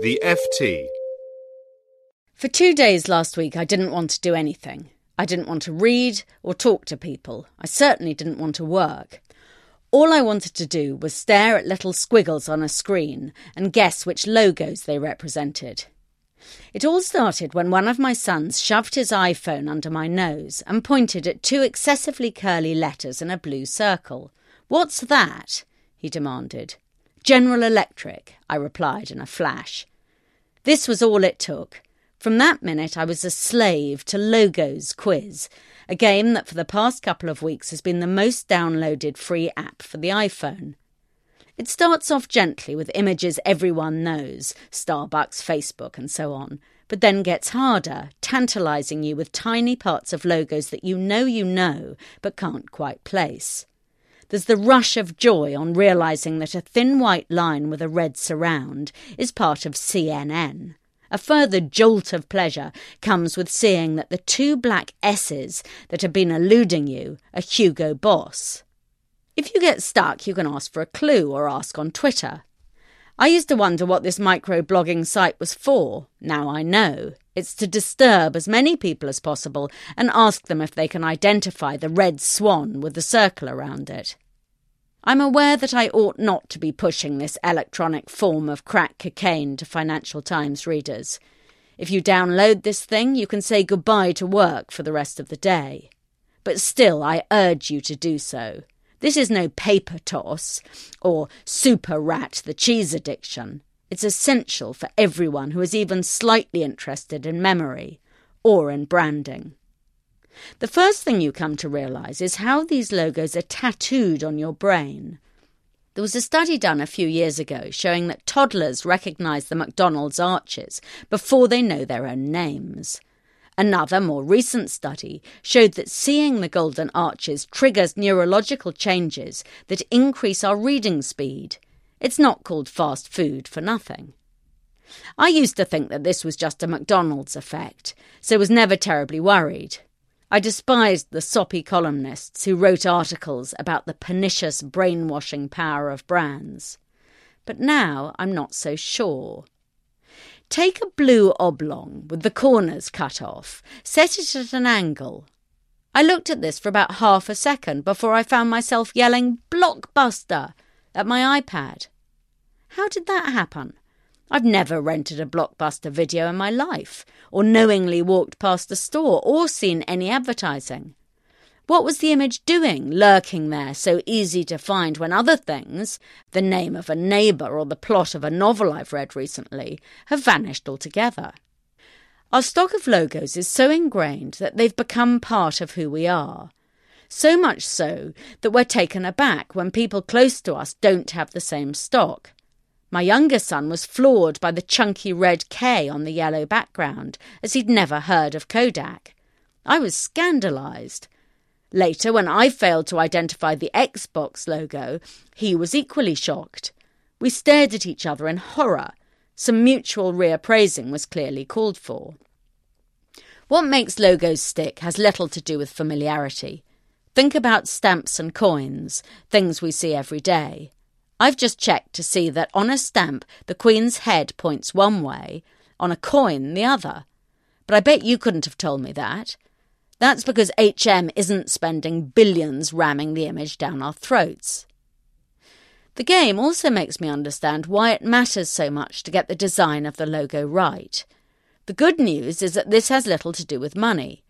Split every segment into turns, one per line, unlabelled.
The FT.
For two days last week, I didn't want to do anything. I didn't want to read or talk to people. I certainly didn't want to work. All I wanted to do was stare at little squiggles on a screen and guess which logos they represented. It all started when one of my sons shoved his iPhone under my nose and pointed at two excessively curly letters in a blue circle. What's that? he demanded. General Electric, I replied in a flash. This was all it took. From that minute, I was a slave to Logos Quiz, a game that for the past couple of weeks has been the most downloaded free app for the iPhone. It starts off gently with images everyone knows Starbucks, Facebook, and so on, but then gets harder, tantalizing you with tiny parts of logos that you know you know but can't quite place. There's the rush of joy on realizing that a thin white line with a red surround is part of CNN. A further jolt of pleasure comes with seeing that the two black S's that have been eluding you are Hugo Boss. If you get stuck, you can ask for a clue or ask on Twitter. I used to wonder what this micro-blogging site was for. Now I know. It's to disturb as many people as possible and ask them if they can identify the red swan with the circle around it. I'm aware that I ought not to be pushing this electronic form of crack cocaine to Financial Times readers. If you download this thing, you can say goodbye to work for the rest of the day. But still, I urge you to do so. This is no paper toss or super rat the cheese addiction. It's essential for everyone who is even slightly interested in memory or in branding. The first thing you come to realize is how these logos are tattooed on your brain. There was a study done a few years ago showing that toddlers recognize the McDonald's arches before they know their own names. Another, more recent study showed that seeing the golden arches triggers neurological changes that increase our reading speed. It's not called fast food for nothing. I used to think that this was just a McDonald's effect, so was never terribly worried. I despised the soppy columnists who wrote articles about the pernicious brainwashing power of brands. But now I'm not so sure. Take a blue oblong with the corners cut off, set it at an angle. I looked at this for about half a second before I found myself yelling Blockbuster at my iPad. How did that happen? I've never rented a blockbuster video in my life, or knowingly walked past a store, or seen any advertising. What was the image doing, lurking there, so easy to find when other things, the name of a neighbour or the plot of a novel I've read recently, have vanished altogether? Our stock of logos is so ingrained that they've become part of who we are. So much so that we're taken aback when people close to us don't have the same stock. My younger son was floored by the chunky red K on the yellow background, as he'd never heard of Kodak. I was scandalised. Later, when I failed to identify the Xbox logo, he was equally shocked. We stared at each other in horror. Some mutual reappraising was clearly called for. What makes logos stick has little to do with familiarity. Think about stamps and coins, things we see every day. I've just checked to see that on a stamp the Queen's head points one way, on a coin the other. But I bet you couldn't have told me that. That's because HM isn't spending billions ramming the image down our throats. The game also makes me understand why it matters so much to get the design of the logo right. The good news is that this has little to do with money.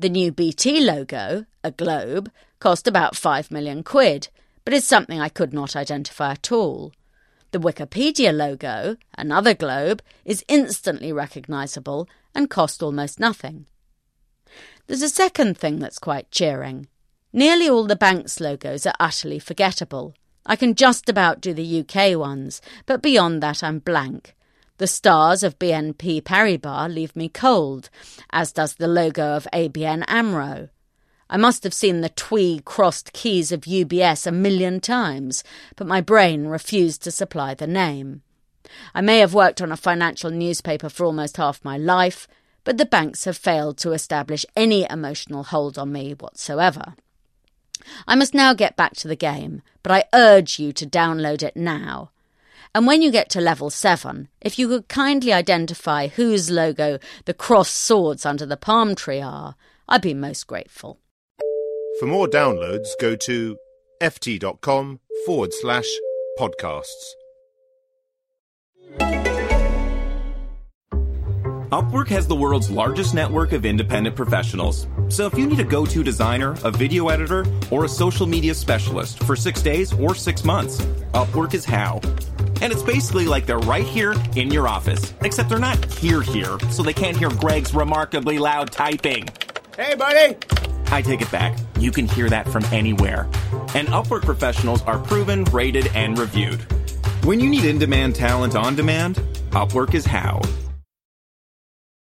The new BT logo, a globe, cost about 5 million quid, but is something I could not identify at all. The Wikipedia logo, another globe, is instantly recognisable and cost almost nothing. There's a second thing that's quite cheering. Nearly all the bank's logos are utterly forgettable. I can just about do the UK ones, but beyond that I'm blank. The stars of BNP Paribas leave me cold, as does the logo of ABN AMRO. I must have seen the twee crossed keys of UBS a million times, but my brain refused to supply the name. I may have worked on a financial newspaper for almost half my life, but the banks have failed to establish any emotional hold on me whatsoever. I must now get back to the game, but I urge you to download it now. And when you get to level 7, if you could kindly identify whose logo the crossed swords under the palm tree are, I'd be most grateful.
For more downloads, go to ft.com forward slash podcasts.
Upwork has the world's largest network of independent professionals. So if you need a go to designer, a video editor, or a social media specialist for six days or six months, Upwork is how. And it's basically like they're right here in your office, except they're not here here, so they can't hear Greg's remarkably loud typing.
Hey, buddy!
I take it back. You can hear that from anywhere. And Upwork professionals are proven, rated, and reviewed. When you need in demand talent on demand, Upwork is how.